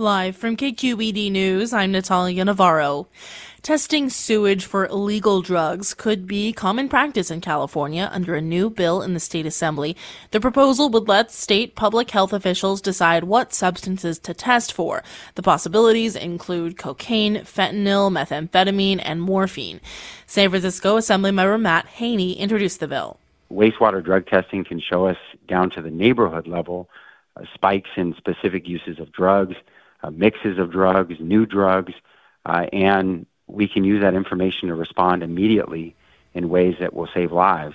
Live from KQED News, I'm Natalia Navarro. Testing sewage for illegal drugs could be common practice in California under a new bill in the state assembly. The proposal would let state public health officials decide what substances to test for. The possibilities include cocaine, fentanyl, methamphetamine, and morphine. San Francisco Assemblymember Matt Haney introduced the bill. Wastewater drug testing can show us down to the neighborhood level uh, spikes in specific uses of drugs mixes of drugs, new drugs, uh, and we can use that information to respond immediately in ways that will save lives.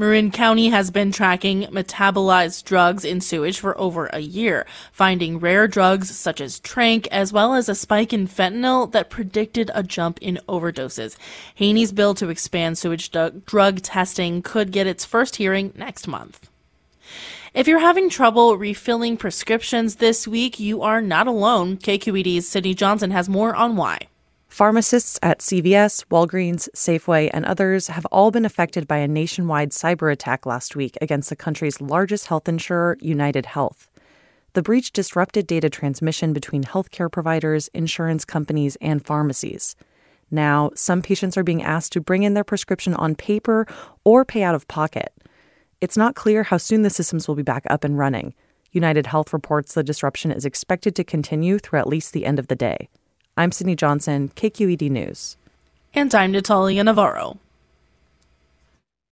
Marin County has been tracking metabolized drugs in sewage for over a year, finding rare drugs such as tranq, as well as a spike in fentanyl that predicted a jump in overdoses. Haney's bill to expand sewage drug testing could get its first hearing next month. If you're having trouble refilling prescriptions this week, you are not alone. KQED's Sydney Johnson has more on why. Pharmacists at CVS, Walgreens, Safeway, and others have all been affected by a nationwide cyber attack last week against the country's largest health insurer, United Health. The breach disrupted data transmission between healthcare providers, insurance companies, and pharmacies. Now, some patients are being asked to bring in their prescription on paper or pay out of pocket. It's not clear how soon the systems will be back up and running. United Health reports the disruption is expected to continue through at least the end of the day. I'm Sydney Johnson, KQED News. And I'm Natalia Navarro.